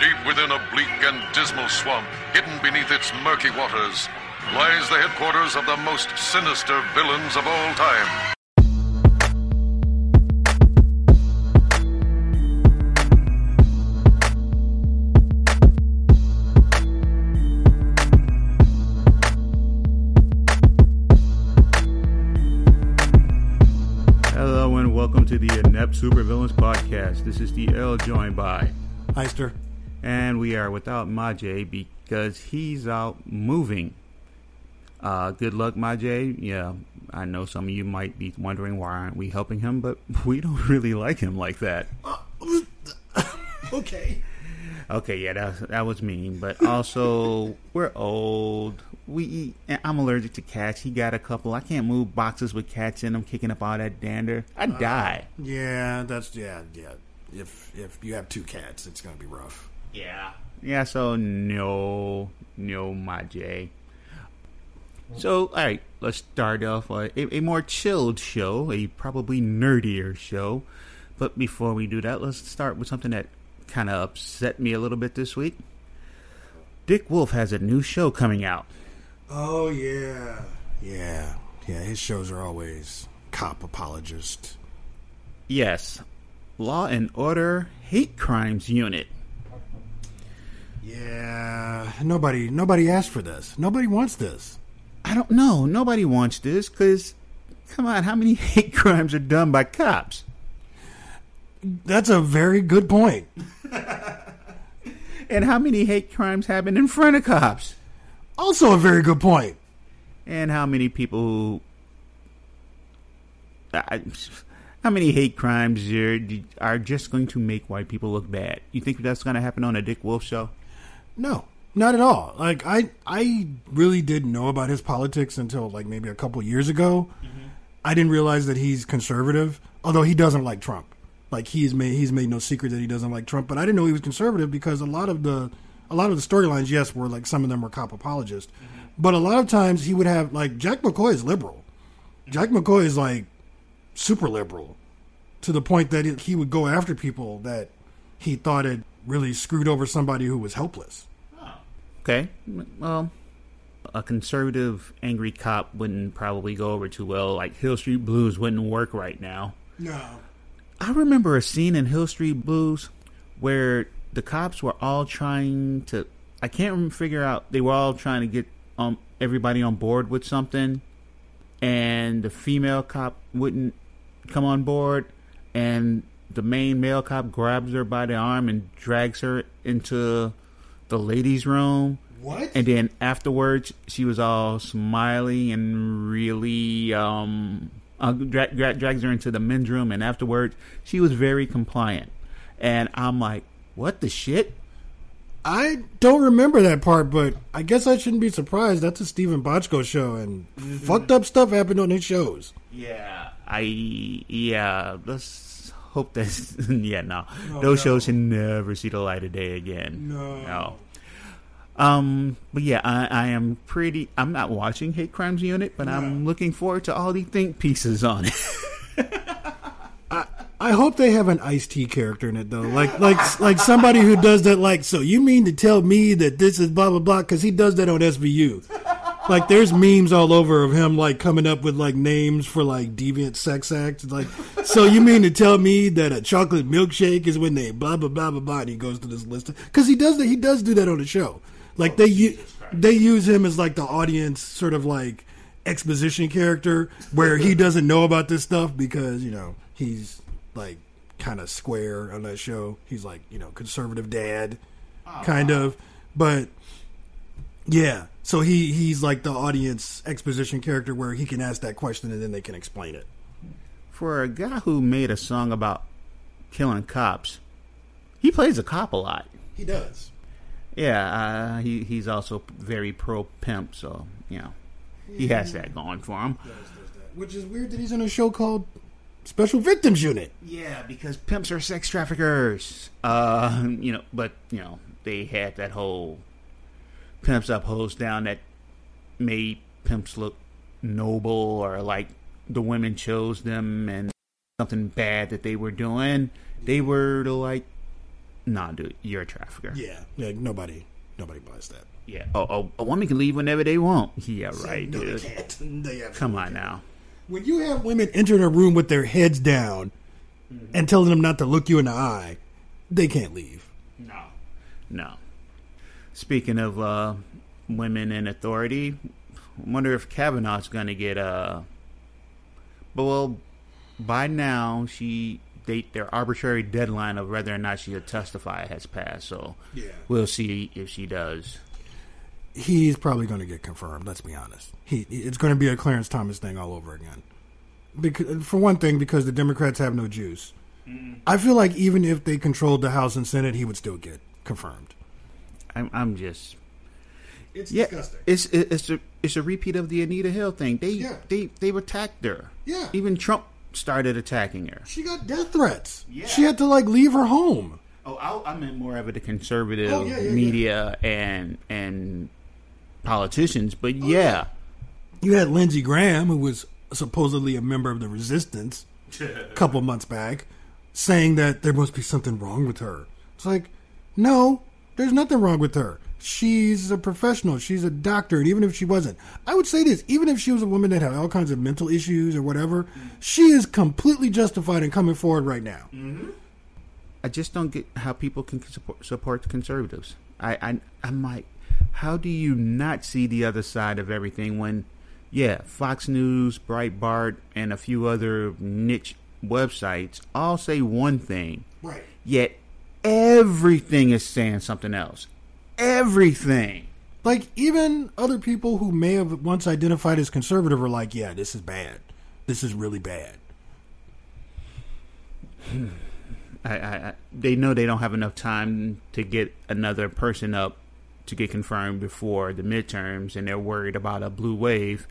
Deep within a bleak and dismal swamp, hidden beneath its murky waters, lies the headquarters of the most sinister villains of all time. Hello and welcome to the Inept Supervillains podcast. This is DL joined by, Heister. And we are without Majay because he's out moving. Uh, good luck, Majay. Yeah, I know some of you might be wondering why aren't we helping him, but we don't really like him like that. Okay. Okay, yeah, that that was mean, but also we're old. We eat, and I'm allergic to cats. He got a couple. I can't move boxes with cats in them, kicking up all that dander. I'd die. Yeah, that's yeah, yeah. If if you have two cats, it's gonna be rough. Yeah. Yeah, so no, no, my J. So, all right, let's start off a, a more chilled show, a probably nerdier show. But before we do that, let's start with something that kind of upset me a little bit this week. Dick Wolf has a new show coming out. Oh yeah, yeah, yeah. His shows are always cop apologist. Yes, Law and Order Hate Crimes Unit. Yeah, nobody nobody asked for this. Nobody wants this. I don't know. Nobody wants this because, come on, how many hate crimes are done by cops? That's a very good point. And how many hate crimes happen in front of cops? Also, a very good point. And how many people who. I, how many hate crimes are, are just going to make white people look bad? You think that's going to happen on a Dick Wolf show? No, not at all. Like I, I really didn't know about his politics until like maybe a couple years ago. Mm-hmm. I didn't realize that he's conservative, although he doesn't like Trump. Like he's made he's made no secret that he doesn't like Trump. But I didn't know he was conservative because a lot of the a lot of the storylines, yes, were like some of them were cop apologists, mm-hmm. but a lot of times he would have like Jack McCoy is liberal. Jack McCoy is like super liberal to the point that he would go after people that he thought had really screwed over somebody who was helpless. Okay. Well, a conservative angry cop wouldn't probably go over too well. Like Hill Street Blues wouldn't work right now. No. I remember a scene in Hill Street Blues where the cops were all trying to. I can't figure out. They were all trying to get um everybody on board with something, and the female cop wouldn't come on board, and the main male cop grabs her by the arm and drags her into the ladies' room. What? And then afterwards, she was all smiling and really um, uh, dra- dra- drags her into the men's room. And afterwards, she was very compliant. And I'm like, what the shit? I don't remember that part, but I guess I shouldn't be surprised. That's a Steven Bochco show, and fucked up stuff happened on his shows. Yeah, I yeah. Let's hope that's yeah. No, Oh, those no. shows should never see the light of day again. No. no. Um, but yeah, I, I am pretty. I'm not watching Hate Crimes Unit, but I'm looking forward to all the think pieces on it. I hope they have an Ice T character in it though, like like like somebody who does that. Like, so you mean to tell me that this is blah blah blah? Because he does that on SVU. Like, there's memes all over of him like coming up with like names for like deviant sex acts. Like, so you mean to tell me that a chocolate milkshake is when they blah blah blah blah blah? And he goes through this list because he does that. He does do that on the show. Like they u- they use him as like the audience sort of like exposition character where he doesn't know about this stuff because you know he's like kind of square on that show. He's like you know conservative dad, oh, kind of, but yeah. So he he's like the audience exposition character where he can ask that question and then they can explain it. For a guy who made a song about killing cops, he plays a cop a lot. He does. Yeah, uh, he he's also very pro pimp, so you know he has that going for him. Which is weird that he's in a show called Special Victims Unit. Yeah, because pimps are sex traffickers. Uh, you know, but you know they had that whole pimps up hose down that made pimps look noble or like the women chose them and something bad that they were doing. They were like nah, dude, you're a trafficker. Yeah, yeah. Nobody, nobody buys that. Yeah. Oh, oh, a woman can leave whenever they want. Yeah, right, no, dude. they can't. They Come on now. When you have women entering a room with their heads down mm-hmm. and telling them not to look you in the eye, they can't leave. No. No. Speaking of uh, women in authority, I wonder if Kavanaugh's going to get Uh, but well, by now she they, their arbitrary deadline of whether or not she'll testify has passed. So Yeah. we'll see if she does. He's probably going to get confirmed. Let's be honest. He it's going to be a Clarence Thomas thing all over again. Because for one thing, because the Democrats have no juice. I feel like even if they controlled the House and Senate, he would still get confirmed. I'm, I'm just It's yeah. It's it's a it's a repeat of the Anita Hill thing. They Yeah. they they attacked her. Yeah. Even Trump started attacking her. She got death threats. Yeah. She had to like leave her home. Oh, I, I meant more of it the conservative Oh, yeah, yeah, media and and politicians. But Oh, yeah, You had Lindsey Graham, who was supposedly a member of the resistance a couple months back, saying that there must be something wrong with her. It's like, no, there's nothing wrong with her. She's a professional. She's a doctor. And even if she wasn't, I would say this even if she was a woman that had all kinds of mental issues or whatever, she is completely justified in coming forward right now. Mm-hmm. I just don't get how people can support, support the conservatives. I, I I'm like, how do you not see the other side of everything when, yeah, Fox News, Breitbart, and a few other niche websites all say one thing, Right. yet everything is saying something else. Everything. Like, even other people who may have once identified as conservative are like, yeah, this is bad. This is really bad. I, I, they know they don't have enough time to get another person up to get confirmed before the midterms, and they're worried about a blue wave.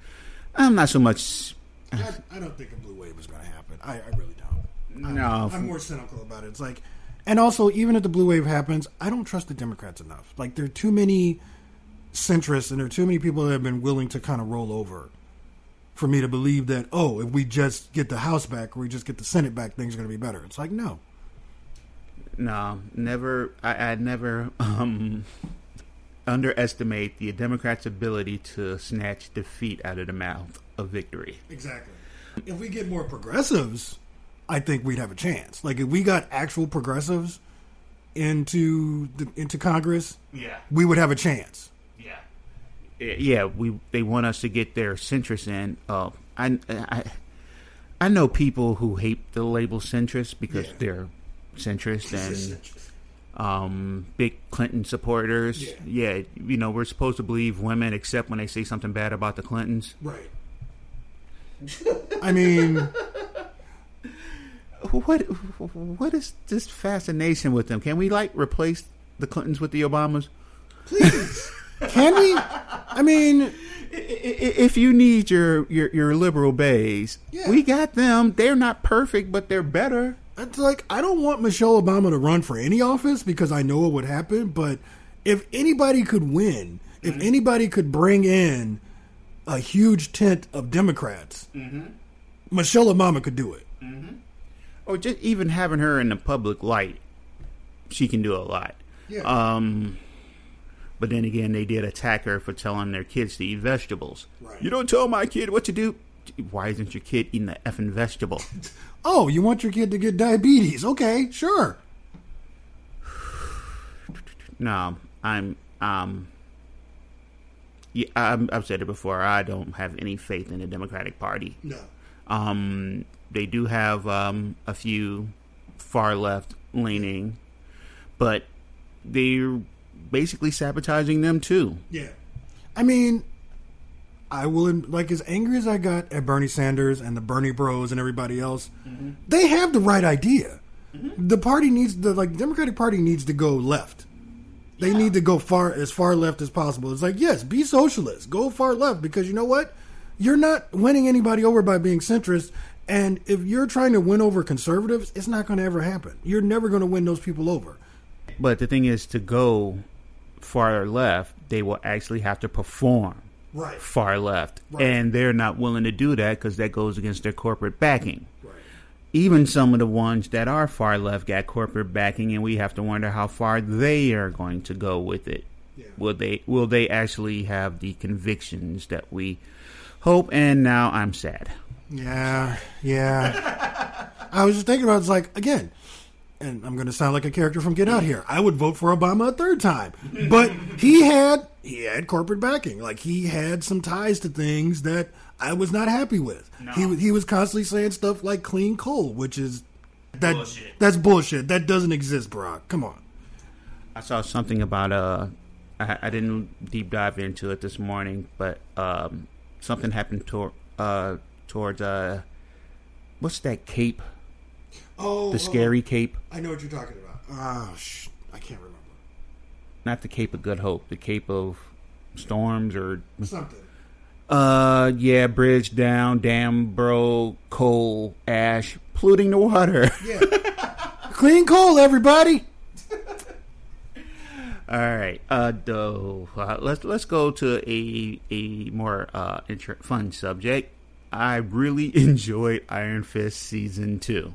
I'm not so much. I, I don't think a blue wave is going to happen. I, I really don't. I'm- No. I'm more cynical about it. It's like, and also, even if the blue wave happens, I don't trust the Democrats enough. Like, there are too many centrists and there are too many people that have been willing to kind of roll over for me to believe that, oh, if we just get the House back or we just get the Senate back, things are going to be better. It's like, no. No, never. I, I never um, underestimate the Democrats' ability to snatch defeat out of the mouth of victory. Exactly. If we get more progressives, I think we'd have a chance. Like, if we got actual progressives into the, into Congress, Yeah. we would have a chance. Yeah, yeah. We they want us to get their centrist in. Uh, I, I I know people who hate the label centrist because Yeah. they're centrist and um, big Clinton supporters. Yeah. yeah, you know we're supposed to believe women except when they say something bad about the Clintons. Right. I mean, What what is this fascination with them? Can we like replace the Clintons with the Obamas? please. Can we? I mean, If you need your your, your liberal bays, Yeah. we got them. They're not perfect, but they're better. it's like I don't want Michelle Obama to run for any office because I know what would happen. But if anybody could win, if mm-hmm. anybody could bring in a huge tent of Democrats, mm-hmm. Michelle Obama could do it. Mm-hmm. Or just even having her in the public light, she can do a lot. Yeah. Um, but then again, they did attack her for telling their kids to eat vegetables. Right. You don't tell my kid what to do. Why isn't your kid eating the effing vegetable? Oh, you want your kid to get diabetes? Okay, sure. no, I'm um. Yeah, I'm, I've said it before. I don't have any faith in the Democratic Party. No. Um, they do have um, a few far left leaning, but they're basically sabotaging them too. Yeah. I mean, I will like as angry as I got at Bernie Sanders and the Bernie Bros and everybody else. They have the right idea. The party needs the like Democratic Party needs to go left. They need to go far as far left as possible. It's like yes, be socialist, go far left because you know what, you're not winning anybody over by being centrist. And if you're trying to win over conservatives, it's not going to ever happen. You're never going to win those people over. But the thing is, to go far left, they will actually have to perform Right. far left, Right. and they're not willing to do that because that goes against their corporate backing. Right. even some of the ones that are far left got corporate backing, and we have to wonder how far they are going to go with it. Yeah. Will they will they actually have the convictions that we hope? And now I'm sad. Yeah, yeah. I was just thinking about it's like again, and I'm going to sound like a character from Get Out here. I would vote for Obama a third time, but he had he had corporate backing. Like he had some ties to things that I was not happy with. He was- he was constantly saying stuff like clean coal, which is that Bullshit. that's bullshit. That doesn't exist, Brock. Come on. I saw something about uh, I, I didn't deep dive into it this morning, but um, something happened to uh towards uh, what's that cape? Oh, The scary cape, I know what you're talking about. Ah, sh- I can't remember not the Cape of Good Hope, the Cape of Storms or something. uh, yeah, bridge down, dam broke, coal, ash, polluting the water. Yeah, clean coal, everybody. All right. Uh, though, uh, let's let's go to a a more uh inter- fun subject. I really enjoyed Iron Fist season two.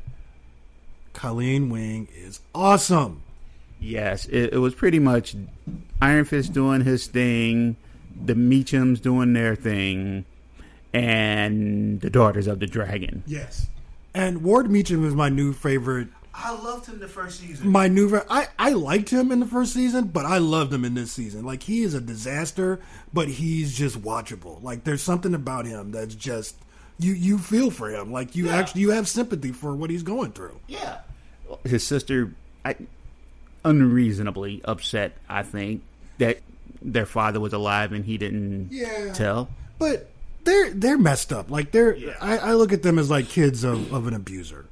Colleen Wing is awesome. Yes, it, it was pretty much Iron Fist doing his thing, the Meachums doing their thing, and the Daughters of the Dragon. Yes. And Ward Meachum is my new favorite. I loved him the first season. My new. fa- I I liked him in the first season, but I loved him in this season. Like he is a disaster, but he's just watchable. Like there's something about him that's just you you feel for him. Like you actually you have sympathy for what he's going through. Yeah. His sister, I, unreasonably upset, I think, that their father was alive and he didn't Yeah. tell. But they're they're messed up. Like they're I, I look at them as like kids of, of an abuser.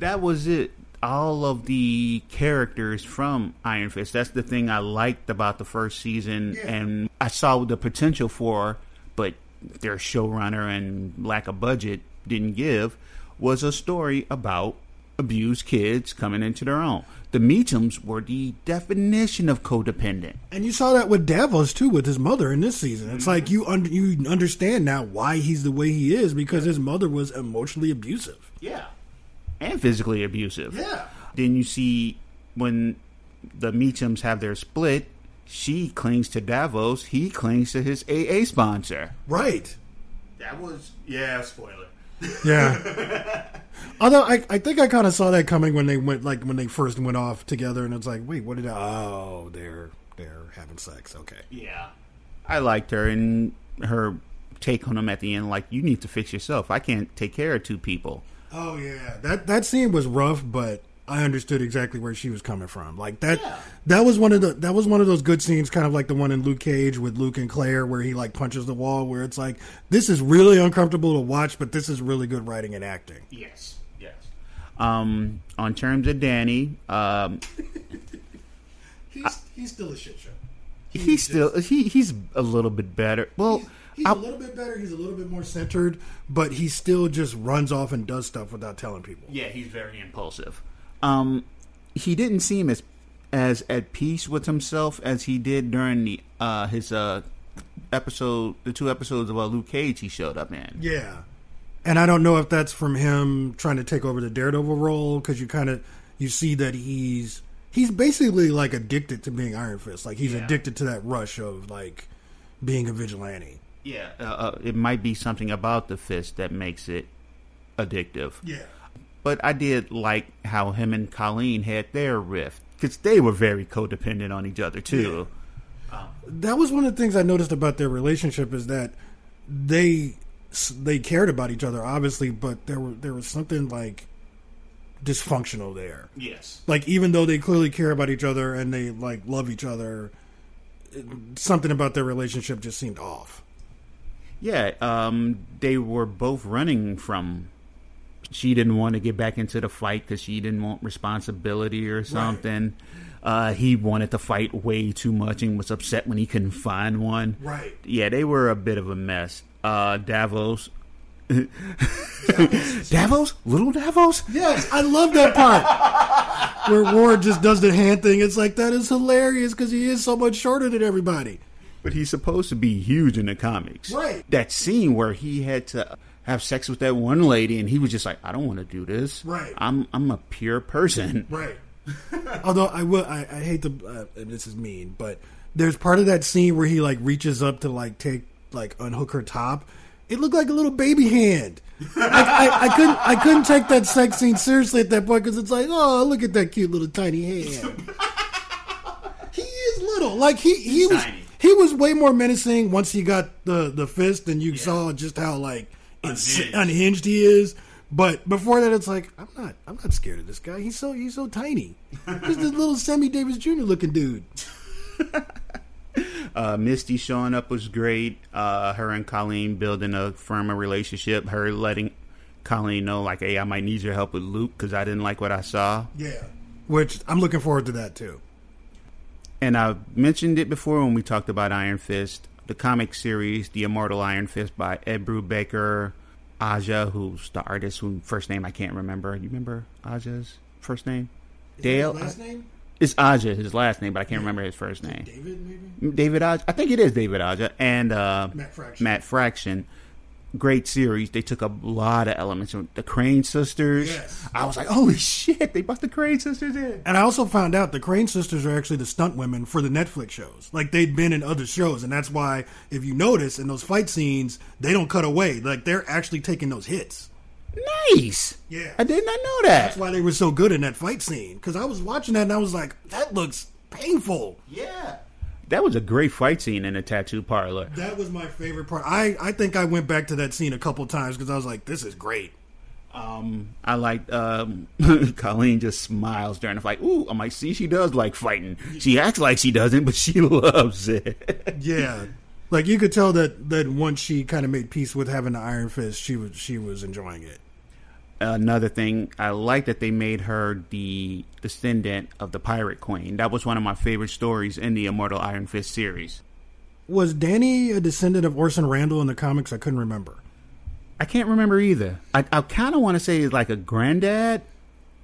That was it. All of the characters from Iron Fist. That's the thing I liked about the first season, and I saw the potential for, but their showrunner and lack of budget didn't give. Was a story about abused kids coming into their own. The Meachums were the definition of codependent. And you saw that with Davos too, with his mother in this season. It's mm-hmm. like you un- you understand now why he's the way he is because his mother was emotionally abusive. Yeah. And physically abusive. Yeah. Then you see when the Meachums have their split, she clings to Davos, he clings to his AA sponsor. Right. That was yeah, spoiler. Yeah. Although I, I think I kind of saw that coming when they went like when they first went off together, and it's like, wait, what did? I, oh, they're they're having sex. Okay. Yeah. I liked her and her take on him at the end, like, you need to fix yourself. I can't take care of two people. Oh yeah, that that scene was rough, but I understood exactly where she was coming from. Like that that was one of the that was one of those good scenes, kind of like the one in Luke Cage with Luke and Claire, where he like punches the wall, where it's like this is really uncomfortable to watch, but this is really good writing and acting. Yes. Yes. Um, on terms of Danny, um, He's he's still a shit show. he's still he he's a little bit better. Well, He's I- a little bit better. He's a little bit more centered, but he still just runs off and does stuff without telling people. Yeah, he's very impulsive. Um, he didn't seem as as at peace with himself as he did during the uh his uh episode, the two episodes of uh, Luke Cage he showed up in. Yeah, and I don't know if that's from him trying to take over the Daredevil role because you kind of you see that he's he's basically like addicted to being Iron Fist. Like he's Yeah. addicted to that rush of like being a vigilante. Yeah, uh, uh, it might be something about the fist that makes it addictive. Yeah. But I did like how him and Colleen had their rift because they were very codependent on each other too. that was one of the things I noticed about their relationship is that they they cared about each other obviously, but there were there was something like dysfunctional there. Yes. Like even though they clearly care about each other and they like love each other, something about their relationship just seemed off. Yeah, um, they were both running from. She didn't want to get back into the fight because she didn't want responsibility or something. Uh, he wanted to fight way too much and was upset when he couldn't find one. Right. Yeah, they were a bit of a mess. Uh, Davos. Davos? Little Davos? Yes, I love that part where Ward just does the hand thing. It's like that is hilarious because he is so much shorter than everybody. But he's supposed to be huge in the comics. Right. That scene where he had to have sex with that one lady, and he was just like, I don't want to do this. Right. I'm I'm a pure person. Right. Although I will, I, I hate to. Uh, this is mean, but there's part of that scene where he like reaches up to like take like unhook her top. It looked like a little baby hand. I, I, I couldn't I couldn't take that sex scene seriously at that point because it's like, oh, look at that cute little tiny hand. he is little. Like he he was tiny. He was way more menacing once he got the the fist, and you saw just how like Unhinged. unhinged he is. But before that, it's like I'm not. I'm not scared of this guy. He's so he's so tiny. He's this little Sammy Davis Jr. looking dude. Uh, Misty showing up was great. Uh, her and Colleen building a firmer relationship. Her letting Colleen know, like, hey, I might need your help with Luke because I didn't like what I saw. Yeah. Which I'm looking forward to that too. And I've mentioned it before when we talked about Iron Fist, the comic series, The Immortal Iron Fist by Ed Brubaker, Aja, who's the artist whose first name I can't remember. You remember Aja's first name? Dale. Last name? It's Aja, his last name, but I can't remember his first name. David, maybe. David Aja. I think it is David Aja and uh, Matt Fraction. Matt Fraction. Great series. They took a lot of elements from the Crane sisters. Yes. I was like, holy shit! They brought the Crane sisters in. And I also found out the Crane sisters are actually the stunt women for the Netflix shows. Like they'd been in other shows, and that's why if you notice in those fight scenes, they don't cut away. Like they're actually taking those hits. Nice. Yeah. I did not know that. That's why they were so good in that fight scene. Because I was watching that and I was like, that looks painful. Yeah. That was a great fight scene in a tattoo parlor. That was my favorite part. I, I think I went back to that scene a couple times because I was like, this is great. Um, I like um, Colleen just smiles during the fight. Ooh, I'm like, see, she does like fighting. She acts like she doesn't, but she loves it. Yeah. Like you could tell that, that once she kind of made peace with having the Iron Fist, she was she was enjoying it. Another thing, I like that they made her the descendant of the Pirate Queen. That was one of my favorite stories in the Immortal Iron Fist series. Was Danny a descendant of Orson Randall in the comics? I couldn't remember. I can't remember either. I, I kind of want to say like a granddad.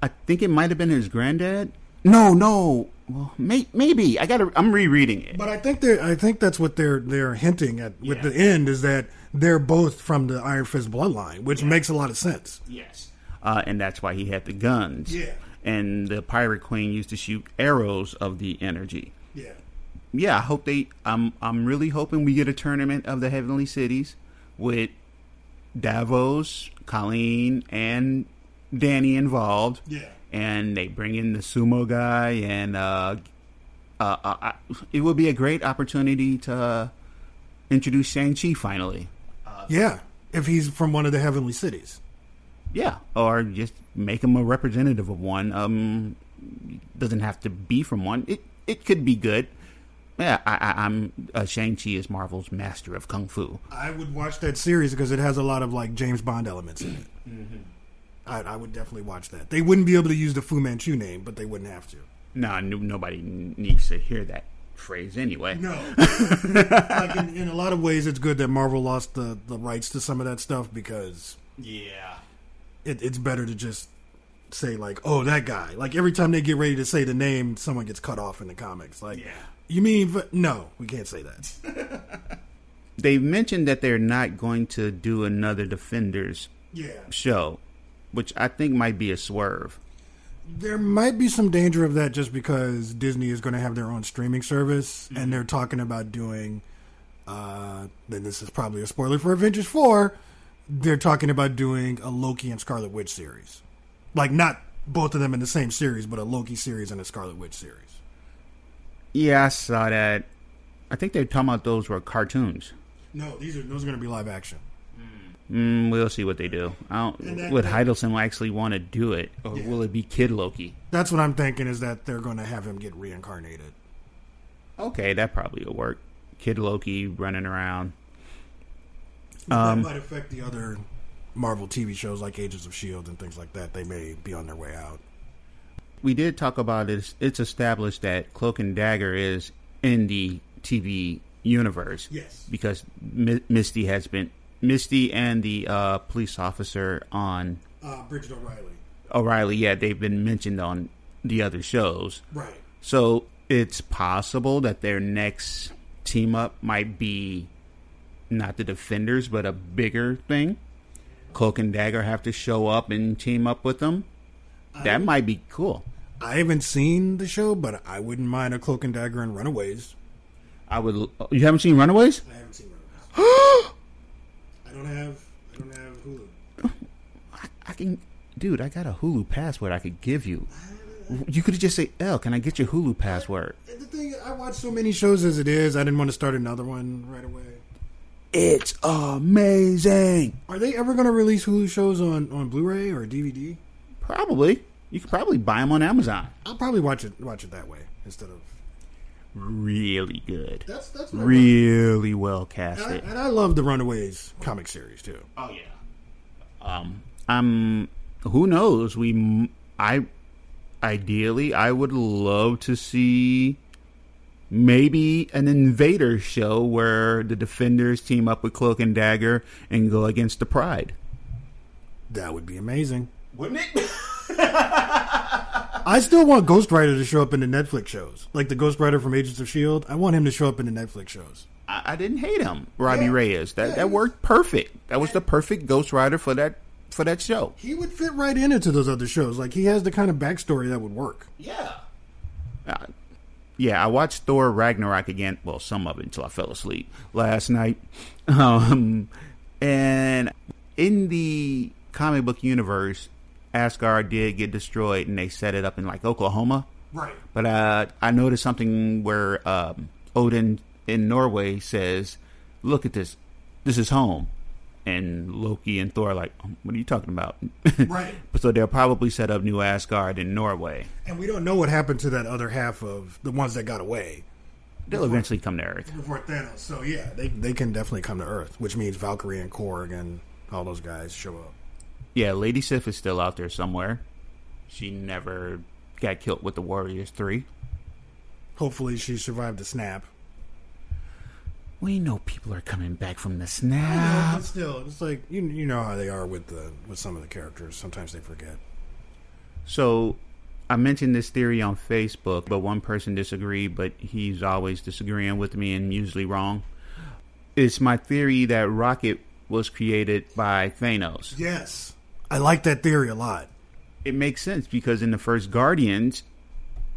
I think it might have been his granddad. No, no. Well, may, maybe I got. to I'm rereading it. But I think they I think that's what they're they're hinting at with Yeah. the end is that they're both from the Iron Fist bloodline, which makes a lot of sense. Yes. Uh, and that's why he had the guns. Yeah. And the Pirate Queen used to shoot arrows of the energy. Yeah. Yeah, I hope they. I'm. I'm really hoping we get a tournament of the Heavenly Cities with Davos, Colleen, and Danny involved. Yeah. And they bring in the sumo guy, and uh, uh, uh, it would be a great opportunity to introduce Shang Chi finally. Yeah. If he's from one of the heavenly cities. Yeah, or just make him a representative of one. Um, doesn't have to be from one. It it could be good. Yeah, I, I, I'm uh, Shang Chi is Marvel's master of kung fu. I would watch that series because it has a lot of like James Bond elements in it. I, I would definitely watch that. They wouldn't be able to use the Fu Manchu name, but they wouldn't have to. No, no nobody needs to hear that phrase anyway. No. like in, in a lot of ways, it's good that Marvel lost the, the rights to some of that stuff because Yeah, it, it's better to just say like, "Oh, that guy." Like every time they get ready to say the name, someone gets cut off in the comics. Like, Yeah. you mean no? We can't say that. they mentioned that they're not going to do another Defenders yeah, show, which I think might be a swerve. There might be some danger of that just because Disney is going to have their own streaming service, and they're talking about doing. Uh, then this is probably a spoiler for Avengers Four. They're talking about doing a Loki and Scarlet Witch series, like not both of them in the same series, but a Loki series and a Scarlet Witch series. Yeah, I saw that. I think they're talking about those were cartoons. No, these are those are going to be live action. Mm, we'll see what they do. I don't, And would that- Hiddleston actually want to do it, or will it be Kid Loki? That's what I'm thinking is that they're going to have him get reincarnated. Okay, that probably will work. Kid Loki running around. that might affect the other Marvel TV shows like Agents of Shield and things like that. They may be on their way out. We did talk about it. It's established that Cloak and Dagger is in the TV universe. Yes. because Mi- Misty has been Misty and the uh, police officer on Uh, Brigid O'Reilly. O'Reilly. Yeah, they've been mentioned on the other shows. Right. So it's possible that their next team up might be not the Defenders, but a bigger thing. Cloak and Dagger have to show up and team up with them. That might be cool. I haven't seen the show, but I wouldn't mind a Cloak and Dagger and Runaways. I would. You haven't seen Runaways? I haven't seen Runaways. I don't have. I don't have Hulu. I can, dude. I got a Hulu password I could give you. You could just say, "L, can I get your Hulu password?" And the thing, I watch so many shows as it is. I didn't want to start another one right away. It's amazing. Are they ever going to release Hulu shows on on Blu-ray or DVD? Probably. You could probably buy them on Amazon. I'll probably watch it watch it that way instead of. Really good. That's that's what I Really well And I, casted. and I love the Runaways comic series too. Oh yeah. Um, I'm. Who knows? We. I. Ideally, I would love to see maybe an Invader show where the Defenders team up with Cloak and Dagger and go against the Pride. That would be amazing. Wouldn't it? I still want Ghost Rider to show up in the Netflix shows, like the Ghost Rider from Agents of Shield. I want him to show up in the Netflix shows. I, I didn't hate him, Robbie Yeah. Reyes. That Yeah, that worked perfect. That was the perfect Ghost Rider for that for that show. He would fit right in into those other shows. Like he has the kind of backstory that would work. Yeah. Uh, yeah, I watched Thor Ragnarok again. Well, some of it until I fell asleep last night. Um, and in the comic book universe, Asgard did get destroyed, and they set it up in like Oklahoma. Right. But uh, I noticed something where um, Odin in Norway says, "Look at this. This is home." And Loki and Thor are like, "What are you talking about?" Right. so they'll probably set up New Asgard in Norway. And we don't know what happened to that other half of the ones that got away They'll eventually come to Earth. before Thanos. So yeah, they they can definitely come to Earth, which means Valkyrie and Korg and all those guys show up. Yeah, Lady Sif is still out there somewhere. She never got killed with the Warriors Three. Hopefully, she survived the snap. We know people are coming back from the snap. but still, it's like you you know how they are with the with some of the characters. Sometimes they forget. So I mentioned this theory on Facebook, but one person disagreed, but he's always disagreeing with me and usually wrong. It's my theory that Rocket was created by Thanos. Yes, I like that theory a lot. It makes sense because in the first Guardians,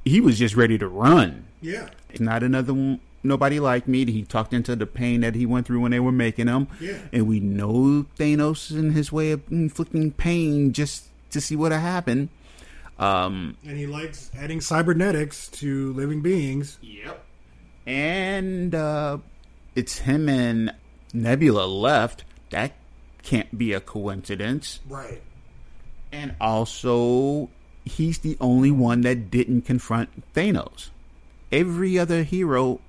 he was just ready to run. Yeah, It's not another one, nobody like me. He talked into the pain that he went through when they were making him. Yeah. And we know Thanos in his way of inflicting pain just to see what happened. Um, and he likes adding cybernetics to living beings. Yep. And uh, it's him and Nebula left. That can't be a coincidence. Right. And also, he's the only one that didn't confront Thanos. Every other hero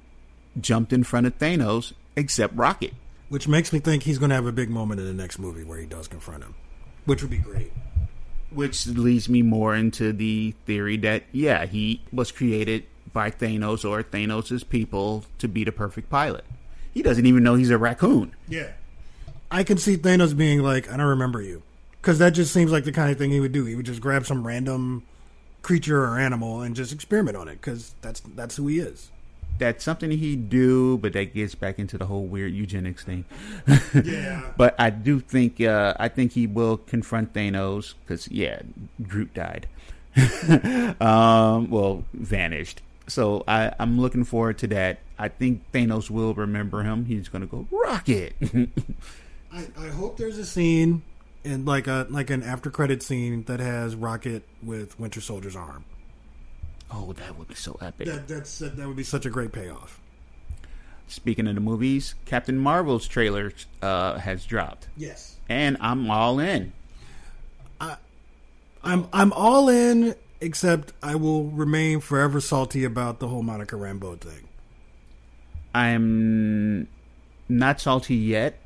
jumped in front of Thanos except Rocket. Which makes me think he's going to have a big moment in the next movie where he does confront him, which would be great. Which leads me more into the theory that, yeah, he was created by Thanos or Thanos' people to be the perfect pilot. He doesn't even know he's a raccoon. Yeah. I can see Thanos being like, I don't remember you. Because that just seems like the kind of thing he would do. He would just grab some random creature or animal and just experiment on it because that's that's who he is. That's something he'd do, but that gets back into the whole weird eugenics thing. Yeah. But I do think uh, I think he will confront Thanos because yeah, Groot died. um, well, vanished. So I, I'm looking forward to that. I think Thanos will remember him. He's going to go rocket. I, I hope there's a scene and like a like an after credit scene that has Rocket with Winter Soldier's arm. oh, that would be so epic. That that's that would be such a great payoff. Speaking of the movies, Captain Marvel's trailer uh, has dropped, Yes. and I'm all in. I'm I'm all in, except I will remain forever salty about the whole Monica Rambeau thing. I'm not salty yet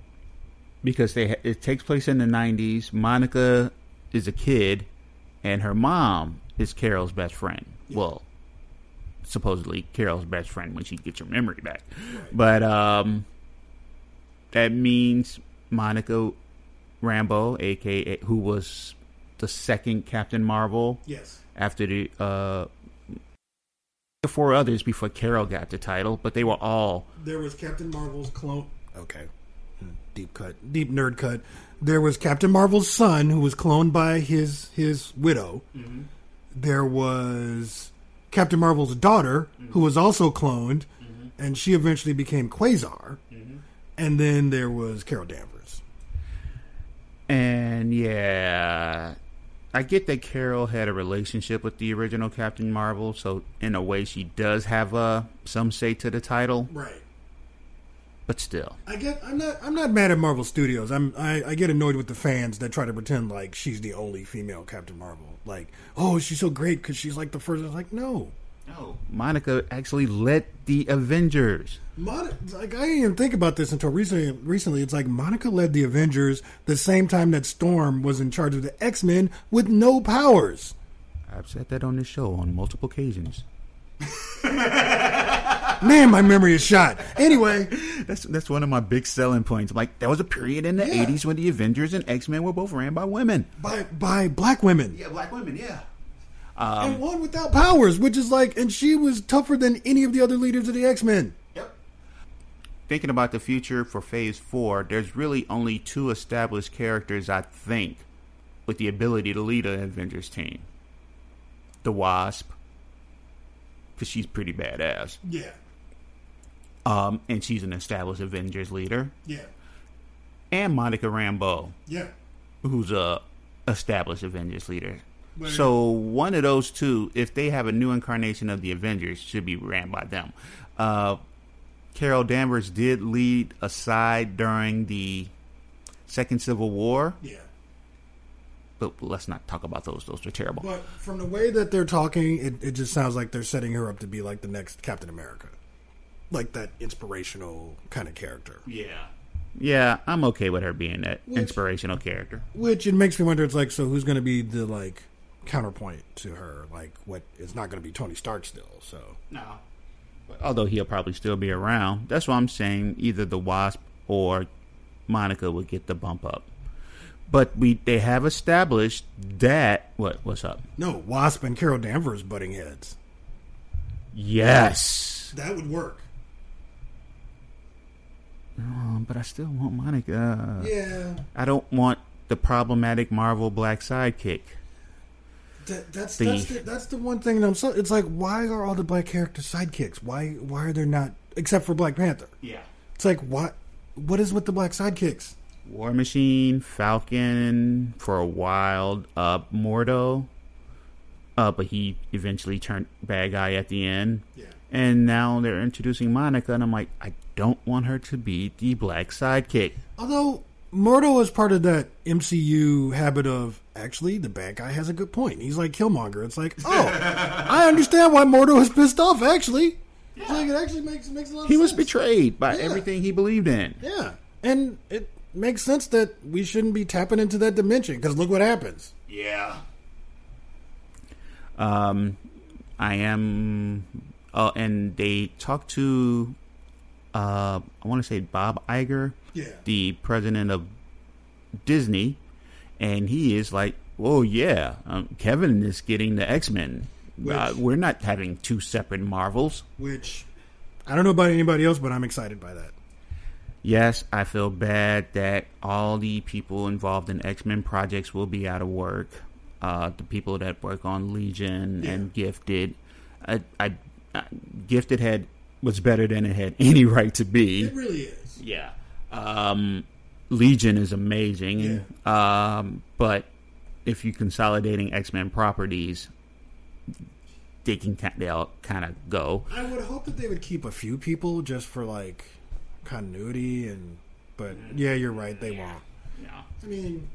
because they it takes place in the 90s. Monica is a kid and her mom is Carol's best friend. Well, supposedly Carol's best friend when she gets her memory back. But um that means Monica Rambeau, aka who was the second Captain Marvel Yes. after the uh the four others before Carol got the title, but they were all There was Captain Marvel's clone. Okay. Deep cut, deep nerd cut. There was Captain Marvel's son, who was cloned by his his widow. Mm-hmm. There was Captain Marvel's daughter, mm-hmm. who was also cloned, mm-hmm. and she eventually became Quasar. And then there was Carol Danvers. And yeah, I get that Carol had a relationship with the original Captain Marvel, so in a way she does have uh, some say to the title, Right. But still. I get. I'm not. I'm not mad at Marvel Studios. I'm. I, I get annoyed with the fans that try to pretend like she's the only female Captain Marvel. Like, oh, she's so great because she's like the first. I was like, no. No. Monica actually led the Avengers. Mon- like I didn't even think about this until recently. Recently, it's like Monica led the Avengers the same time that Storm was in charge of the X Men with no powers. I've said that on this show on multiple occasions. Man, my memory is shot. Anyway, That's that's one of my big selling points. Like there was a period in the Yeah. '80s when the Avengers and X Men were both ran by women. by by black women. Yeah, black women. Yeah. and um, one without powers, which is like, and she was tougher than any of the other leaders of the X Men. Yep. Thinking about the future for Phase Four, there's really only two established characters I think with the ability to lead an Avengers team: the Wasp, because she's pretty badass, Yeah, um, and she's an established Avengers leader, yeah, and Monica Rambeau, yeah. who's a established Avengers leader. But- So one of those two, if they have a new incarnation of the Avengers, should be ran by them. Uh, Carol Danvers did lead a side during the Second Civil War, Yeah. but let's not talk about those. Those are terrible. But from the way that they're talking, it, it just sounds like they're setting her up to be like the next Captain America. Like that inspirational kind of character. yeah, yeah, I'm okay with her being that Which- inspirational character. Which it makes me wonder it's like, so who's going to be the like counterpoint to her? Like, what it's not going to be Tony Stark still. So, No. Although he'll probably still be around. That's why I'm saying either the Wasp or Monica would get the bump up. But we they have established that what what's up? no, Wasp and Carol Danvers butting heads. Yes. That would work. Um, but I still want Monica. Yeah. I don't want the problematic Marvel black sidekick. That, that's The- that's the, that's the one thing that I'm so. It's like, why are all the black characters sidekicks? Why why are there not except for Black Panther? Yeah. It's like what what is with the black sidekicks? War Machine, Falcon for a while, uh Mordo. Uh, but he eventually turned bad guy at the end. Yeah. And now they're introducing Monica, and I'm like, I don't want her to be the black sidekick. Although Mordo is part of that MCU habit of actually the bad guy has a good point. He's like Killmonger. It's like, oh, I understand why Mordo is pissed off. Actually, it's like it actually makes makes a lot. Of He was sense. betrayed by Yeah. everything he believed in. Yeah, and it makes sense that we shouldn't be tapping into that dimension because look what happens. Yeah. Um, I am. Uh, and they talked to. Uh, I want to say Bob Iger, Yeah. the president of Disney, and he is like, "Oh yeah, um, Kevin is getting the X Men. Uh, we're not having two separate Marvels." Which I don't know about anybody else, but I'm excited by that. Yes, I feel bad that all the people involved in X Men projects will be out of work. Uh, the people that work on Legion and Gifted, I, I, Gifted had was better than it had any right to be. It really is. Yeah. Um, Legion is amazing. Um, but if you're consolidating X Men properties, they can they'll kind of go. I would hope that they would keep a few people just for like continuity and. But yeah, you're right. They won't. Yeah. I mean,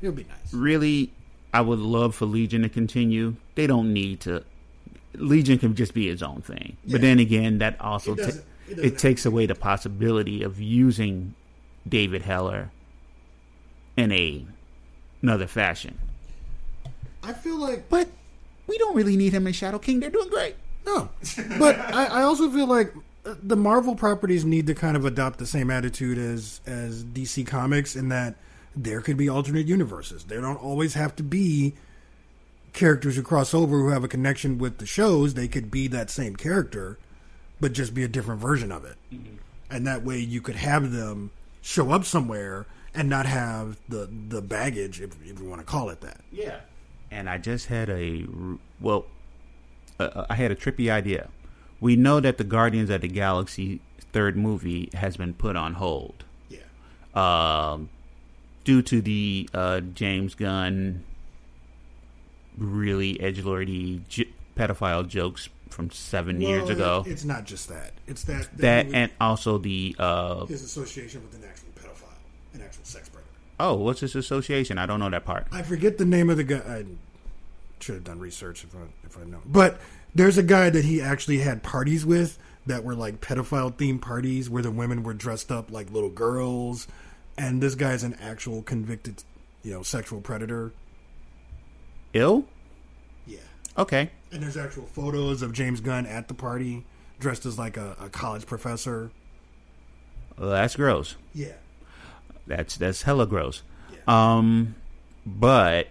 it'll be nice. really I would love for Legion to continue. They don't need to. Legion can just be its own thing. But then again, that also It ta- it it, takes away the possibility of using David Haller in a another fashion. I feel like But we don't really need him in Shadow King. They're doing great. No, but I, I also feel like uh, the Marvel properties need to kind of adopt the same attitude as as DC Comics in that there could be alternate universes. There don't always have to be characters who cross over who have a connection with the shows. They could be that same character, but just be a different version of it. And that way, you could have them show up somewhere and not have the the baggage, if, if you want to call it that. Yeah. And I just had a well, uh, I had a trippy idea. We know that the Guardians of the Galaxy third movie has been put on hold Yeah. um, due to the uh, James Gunn really edgelordy j- pedophile jokes from seven years ago. it's not just that. It's that that he and also the uh, his association with an actual pedophile, an actual sex predator. oh, what's this association? I don't know that part. I forget the name of the guy. I should have done research if I if I know. But there's a guy that he actually had parties with that were like pedophile themed parties where the women were dressed up like little girls, and this guy's an actual convicted, you know, sexual predator. Ill? Yeah. Okay. And there's actual photos of James Gunn at the party, dressed as like a, a college professor. Well, that's gross. Yeah. That's that's hella gross. Yeah. Um, but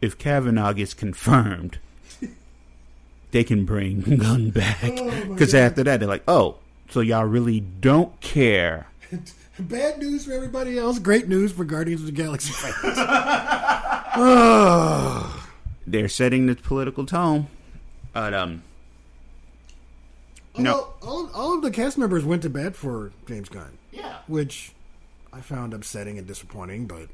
if Kavanaugh gets confirmed, they can bring Gunn back Oh, because God. after that they're like, oh, so y'all really don't care. Bad news for everybody else. Great news for Guardians of the Galaxy fans. oh. They're setting the political tone. But um, No. All, all, all of the cast members went to bed for James Gunn. Yeah. Which I found upsetting and disappointing, but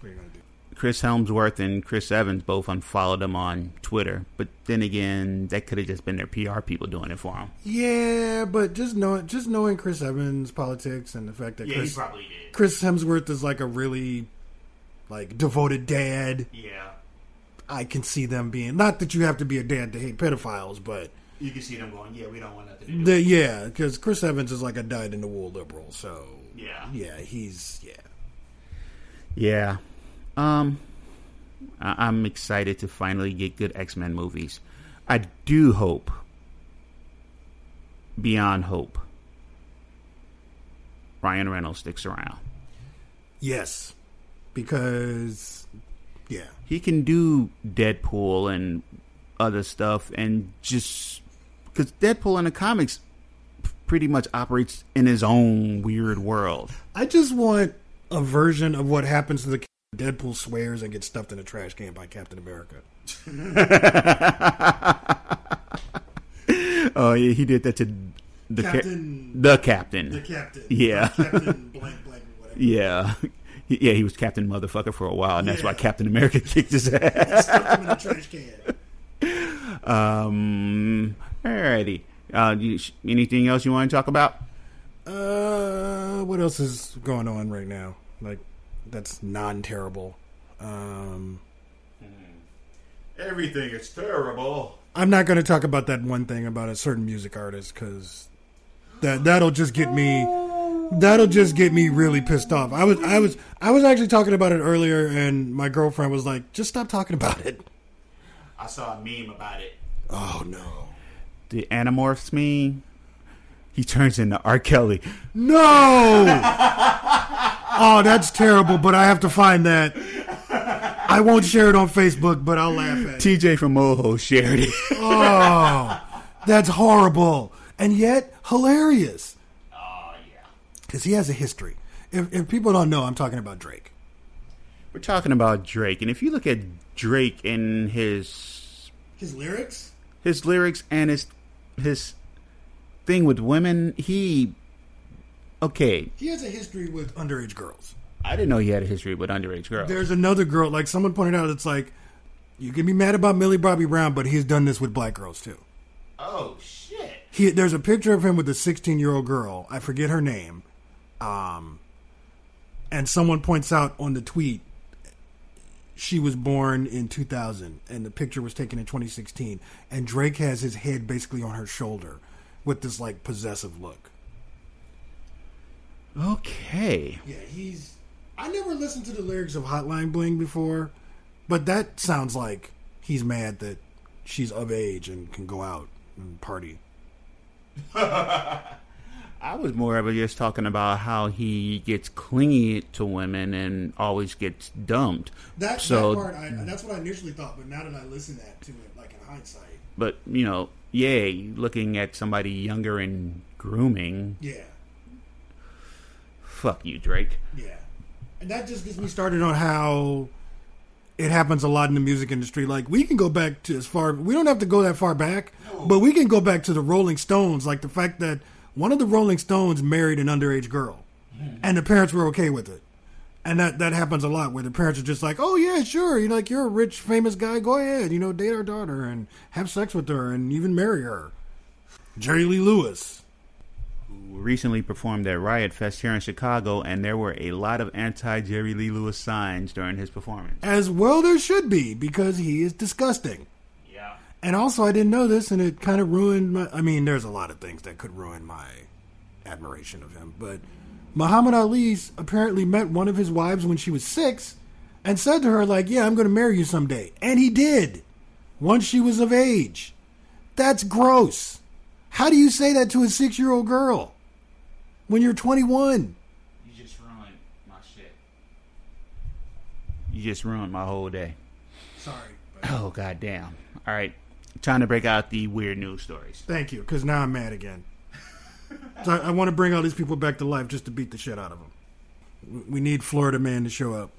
what are you going to do? Chris Hemsworth and Chris Evans both unfollowed him on Twitter. But then again, that could have just been their PR people doing it for them. Yeah, but just knowing just knowing Chris Evans' politics and the fact that yeah, Chris, probably did. Chris Hemsworth is like a really like devoted dad, Yeah. I can see them being not that you have to be a dad to hate pedophiles, but You can see them going, yeah, we don't want nothing to the, yeah, because Chris Evans is like a dyed in the wool liberal, so Yeah. yeah, he's yeah. Yeah. Um, I- I'm excited to finally get good X Men movies. I do hope, beyond hope, Ryan Reynolds sticks around. Yes, because yeah, He can do Deadpool and other stuff, and just because Deadpool in the comics pretty much operates in his own weird world. I just want a version of what happens to the Deadpool swears and gets stuffed in a trash can by Captain America. Oh yeah, he did that to the ca- Captain- the captain. The captain, Yeah. Captain blank blank whatever. Yeah. Yeah, he was Captain Motherfucker for a while, and that's why Captain America kicked his ass. Stuffed him in a trash can. Um, alrighty. Uh, you, anything else you want to talk about? Uh, what else is going on right now? Like, that's non terrible. Um, Everything is terrible. I'm not going to talk about that one thing about a certain music artist because that that'll just get me. That'll just get me really pissed off. I was I was I was actually talking about it earlier, and my girlfriend was like, "Just stop talking about it." I saw a meme about it. Oh no, The Animorphs meme. He turns into R. Kelly. no! oh, that's terrible. But I have to find that. I won't share it on Facebook, but I'll laugh at it. TJ from Moho shared it. Oh, that's horrible, and yet hilarious. Because he has a history. If, if people don't know, I'm talking about Drake. We're talking about Drake, and if you look at Drake and his His lyrics? his lyrics and his his thing with women, he okay. He has a history with underage girls. I didn't know he had a history with underage girls. There's another girl, like someone pointed out, it's like, you can be mad about Millie Bobby Brown, but he's done this with black girls too. oh shit! He, there's a picture of him with a 16 year old girl. I forget her name. Um, and someone points out on the tweet she was born in 2000 and the picture was taken in 2016 and Drake has his head basically on her shoulder with this like possessive look. Okay. Yeah, he's I never listened to the lyrics of Hotline Bling before, but that sounds like he's mad that she's of age and can go out and party. I was more of a just talking about how he gets clingy to women and always gets dumped. That, so, that part, I, that's what I initially thought, but now that I listen that to it, like in hindsight, but you know, yay, looking at somebody younger and grooming. yeah. Fuck you, Drake. Yeah. And that just gets me started on how it happens a lot in the music industry. Like we can go back to as far we don't have to go that far back, but we can go back to the Rolling Stones, like the fact that one of the Rolling Stones married an underage girl. And the parents were okay with it. And that, that happens a lot where the parents are just like, Oh yeah, sure, you know, like you're a rich, famous guy, go ahead, you know, date our daughter and have sex with her and even marry her. Jerry Lee Lewis. Who recently performed at Riot Fest here in Chicago, and there were a lot of anti Jerry Lee Lewis signs during his performance. As well there should be, because he is disgusting. And also, I didn't know this, and it kind of ruined my. I mean, there's a lot of things that could ruin my admiration of him, but Muhammad Ali apparently met one of his wives when she was six and said to her, like, yeah, I'm going to marry you someday. And he did, once she was of age. That's gross. How do you say that to a six year old girl when you're 21? You just ruined my shit. You just ruined my whole day. Sorry. Oh, goddamn. All right. Time to break out the weird news stories. Thank you, because now I'm mad again. So I, I want to bring all these people back to life just to beat the shit out of them. We- need Florida man to show up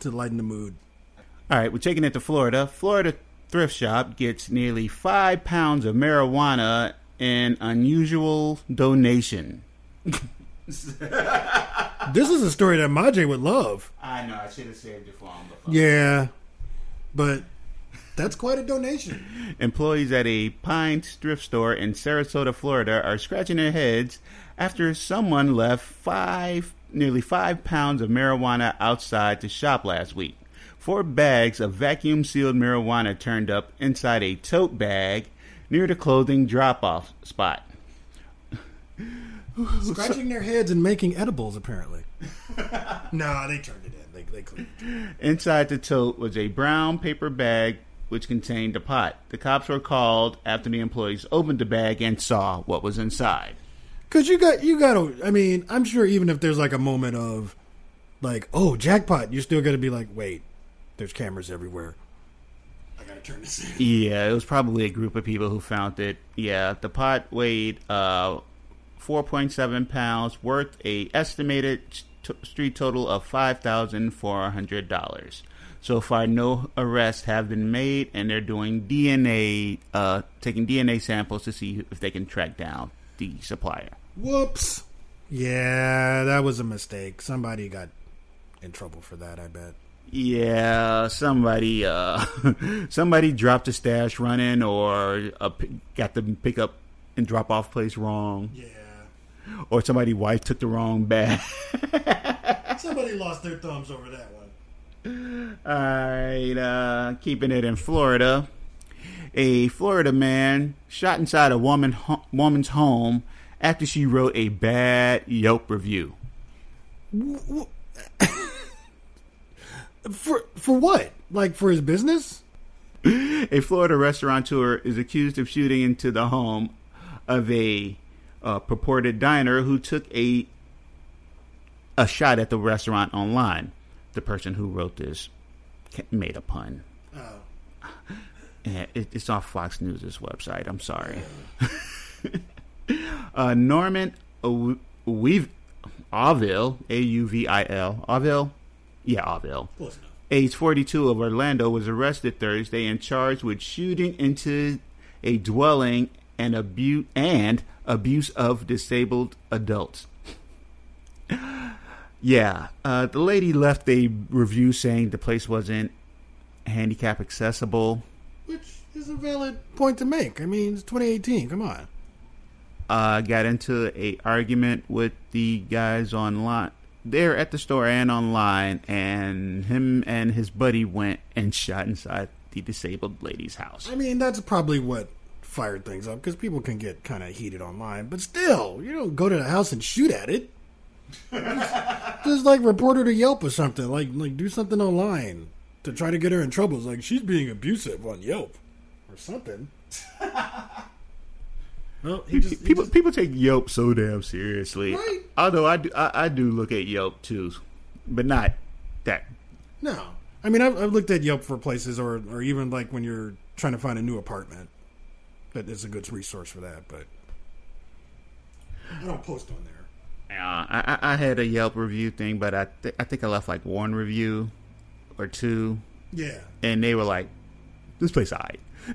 to lighten the mood. All right, we're taking it to Florida. Florida thrift shop gets nearly five pounds of marijuana in unusual donation. This is a story that Majay would love. I know. I should have saved it for him. Yeah, but that's quite a donation. Employees at a Pine thrift store in Sarasota, Florida, are scratching their heads after someone left five, nearly five pounds of marijuana outside to shop last week. Four bags of vacuum sealed marijuana turned up inside a tote bag near the clothing drop off spot. Scratching their heads and making edibles, apparently. no, they turned it in. They, they. Inside the tote was a brown paper bag which contained a pot. The cops were called after the employees opened the bag and saw what was inside. Because you got, you got to, I mean, I'm sure even if there's like a moment of, like, oh, jackpot, you're still to be like, wait, there's cameras everywhere. I got to turn this in. Yeah, it was probably a group of people who found it. Yeah, the pot weighed uh, 4.7 pounds, worth a estimated t- street total of $5,400. So far, no arrests have been made, and they're doing DNA, uh, taking DNA samples to see if they can track down the supplier. Whoops. Yeah, that was a mistake. Somebody got in trouble for that, I bet. Yeah, somebody uh somebody dropped a stash running or uh, got the pick up and drop off place wrong Yeah. or somebody wife took the wrong bag. Somebody lost their thumbs over that one. All right, uh keeping it in Florida. A Florida man shot inside a woman ho- woman's home after she wrote a bad Yelp review. For for what? Like for his business? A Florida restaurateur is accused of shooting into the home of a uh, purported diner who took a a shot at the restaurant online. The person who wrote this made a pun. Oh. Yeah, it, it's off Fox News' website. I'm sorry. uh, Norman Weave Auvil, A U V I L, Auvil, yeah, Auvil. Age 42 of Orlando was arrested Thursday and charged with shooting into a dwelling and abuse and abuse of disabled adults. Yeah, uh, the lady left a review saying the place wasn't handicap accessible. Which is a valid point to make. I mean, it's 2018. Come on. uh, got into a argument with the guys online there at the store and online, and him and his buddy went and shot inside the disabled lady's house. I mean, that's probably what fired things up because people can get kind of heated online. But still, you don't go to the house and shoot at it. Just, just like report her to Yelp or something. Like, like do something online to try to get her in trouble. It's like she's being abusive on Yelp or something. well, he just, he people just- people take Yelp so damn seriously. Right. Although I do I, I do look at Yelp too, but not that. no. I mean, I've, I've looked at Yelp for places, or or even like when you're trying to find a new apartment. That is a good resource for that, but I don't post on there. Uh, yeah, I, I had a Yelp review thing, but I th- I think I left like one review or two, Yeah. and they were like, "This place alright."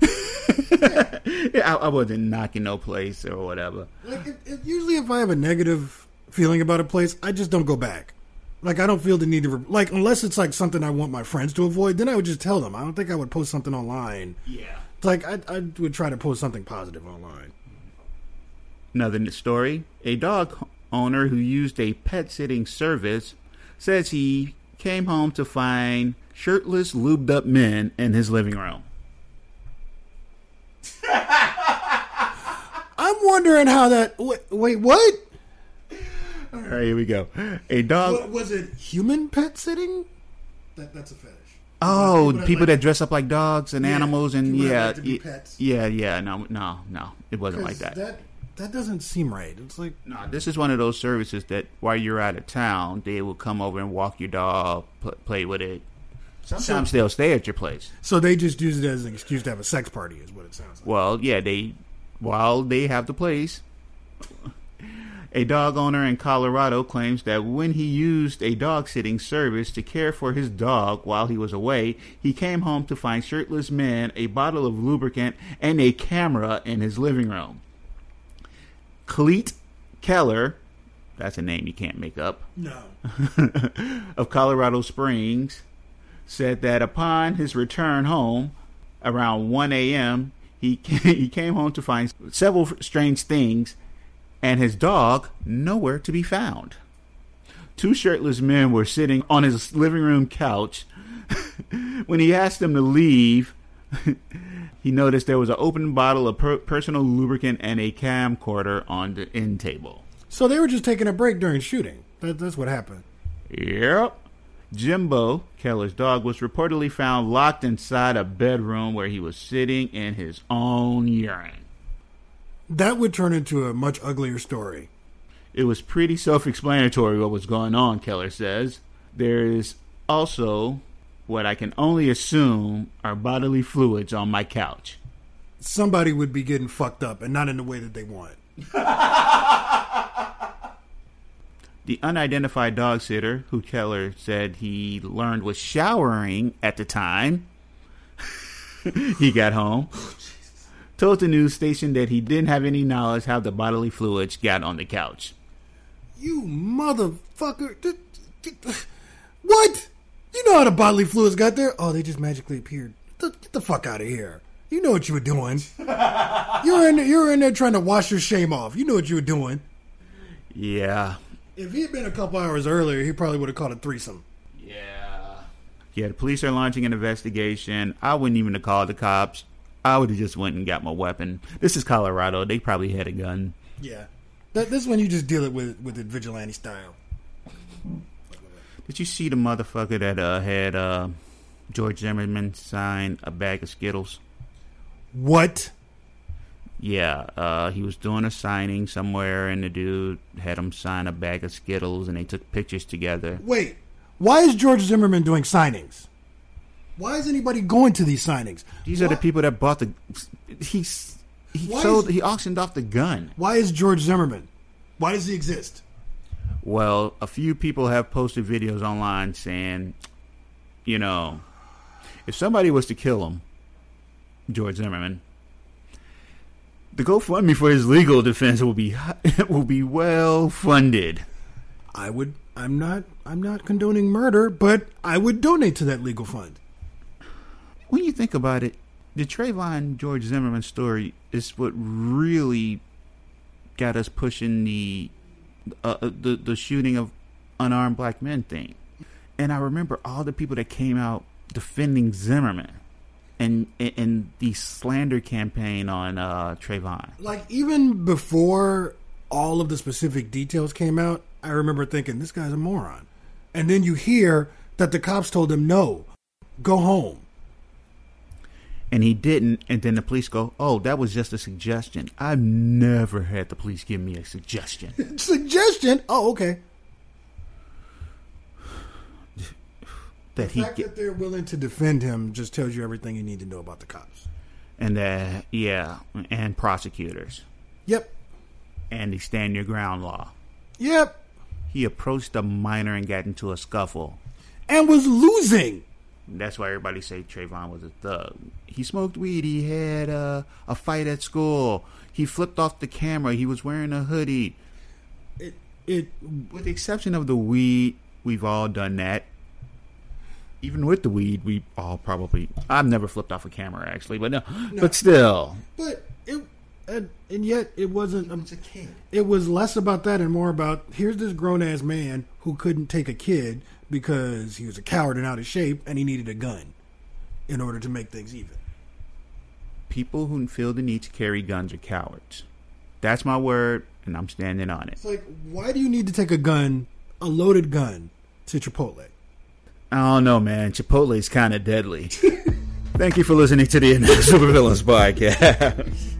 yeah, I, I wasn't knocking no place or whatever. Like it, it, usually, if I have a negative feeling about a place, I just don't go back. Like I don't feel the need to re- like unless it's like something I want my friends to avoid. Then I would just tell them. I don't think I would post something online. Yeah. It's like I, I would try to post something positive online. Another story: A dog owner who used a pet sitting service says he came home to find shirtless, lubed up men in his living room. I'm wondering how that. Wait, wait what? All right, here we go. A dog. What- was it human pet sitting? That, that's a fetish. Oh, People that people like- that dress up like dogs and Yeah, animals, and yeah, like to be pets. yeah, yeah. No, no, no. It wasn't like that. That that doesn't seem right. It's like No, this is one of those services that while you're out of town, they will come over and walk your dog, pl- play with it. Sometimes they'll stay at your place. so they just use it as an excuse to have a sex party, is what it sounds like. Well, yeah, they while they have the place. A dog owner in Colorado claims that when he used a dog sitting service to care for his dog while he was away, he came home to find shirtless men, a bottle of lubricant, and a camera in his living room. Cleet Keller, that's a name you can't make up, No. of Colorado Springs said that upon his return home around 1 a.m., he he came home to find several strange things and his dog nowhere to be found. Two shirtless men were sitting on his living room couch. when he asked them to leave, he noticed there was an open bottle of per- personal lubricant and a camcorder on the end table. So they were just taking a break during shooting. That, that's what happened. Yep. Jimbo, Keller's dog, was reportedly found locked inside a bedroom where he was sitting in his own urine. That would turn into a much uglier story. It was pretty self explanatory what was going on, Keller says. There is also what I can only assume are bodily fluids on my couch. Somebody would be getting fucked up and not in the way that they want. The unidentified dog sitter, who Keller said he learned was showering at the time he got home, oh, told the news station that he didn't have any knowledge how the bodily fluids got on the couch. You motherfucker. Th- th- What? You know how the bodily fluids got there? Oh, they just magically appeared. Get the, get the fuck out of here. You know what you were doing. you were in there, you were in there trying to wash your shame off. You know what you were doing. Yeah. If he had been a couple hours earlier, he probably would have caught a threesome. Yeah. Yeah, the police are launching an investigation. I wouldn't even have called the cops. I would have just went and got my weapon. This is Colorado. They probably had a gun. Yeah. That, this one you just deal it with with it vigilante style. Did you see the motherfucker that uh, had uh, George Zimmerman sign a bag of Skittles? What? Yeah, uh, he was doing a signing somewhere, and the dude had him sign a bag of Skittles, and they took pictures together. Wait. Why is George Zimmerman doing signings? Why is anybody going to these signings? These are the people that bought the. He's he Why sold. is- he auctioned off the gun. Why is George Zimmerman? Why does he exist? Well, a few people have posted videos online saying, you know, if somebody was to kill him, George Zimmerman, the GoFundMe for his legal defense will be will be well funded. I would. I'm not. I'm not condoning murder, but I would donate to that legal fund. When you think about it, the Trayvon George Zimmerman story is what really got us pushing the uh, uh, the the shooting of unarmed black men thing. And I remember all the people that came out defending Zimmerman and and, the slander campaign on uh, Trayvon. Like even before all of the specific details came out, I remember thinking this guy's a moron. And then you hear that the cops told him no, go home. And he didn't, and then the police go, "Oh, that was just a suggestion." I've never had the police give me a suggestion. Suggestion? Oh, okay. that The he fact get, that they're willing to defend him just tells you everything you need to know about the cops. and that yeah, and prosecutors Yep. and the stand your ground law. Yep. he approached a minor and got into a scuffle. and was losing. That's why everybody say Trayvon was a thug. He smoked weed. He had a, a fight at school. He flipped off the camera. He was wearing a hoodie. It it With the exception of the weed, we've all done that. Even with the weed, we all probably. I've never flipped off a camera actually, but no. But still, but it and, and yet it wasn't. Um, a kid. it was less about that and more about here's this grown ass man who couldn't take a kid because he was a coward and out of shape and he needed a gun in order to make things even. People who feel the need to carry guns are cowards. That's my word, and I'm standing on it. It's like, why do you need to take a gun, a loaded gun, to Chipotle? I don't know, man. Chipotle is kind of deadly. Thank you for listening to the Supervillains podcast.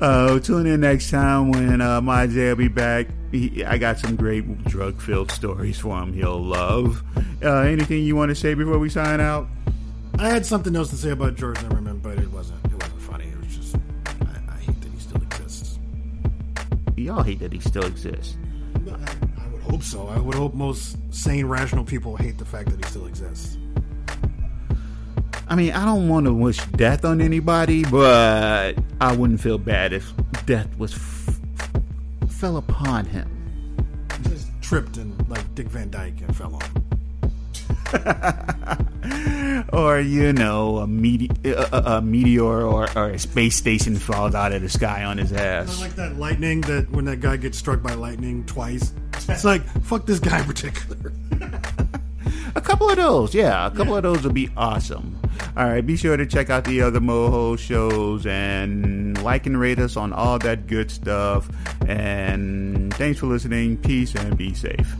Uh, tune in next time when uh, my Jay will be back. He, I got some great drug-filled stories for him. He'll love. Uh, anything you want to say before we sign out? I had something else to say about George Zimmerman, but it wasn't. It wasn't funny. It was just I, I hate that he still exists. Y'all hate that he still exists. I, I would hope so. I would hope most sane, rational people hate the fact that he still exists. I mean, I don't want to wish death on anybody, but I wouldn't feel bad if death was f- fell upon him. Just tripped and like Dick Van Dyke and fell on. or you know, a, mete- a, a meteor or, or a space station falls out of the sky on his I ass. like that lightning that when that guy gets struck by lightning twice. It's like fuck this guy in particular. A couple of those, yeah, a couple of those would be awesome. All right, be sure to check out the other Moho shows and like and rate us on all that good stuff. And thanks for listening. Peace and be safe.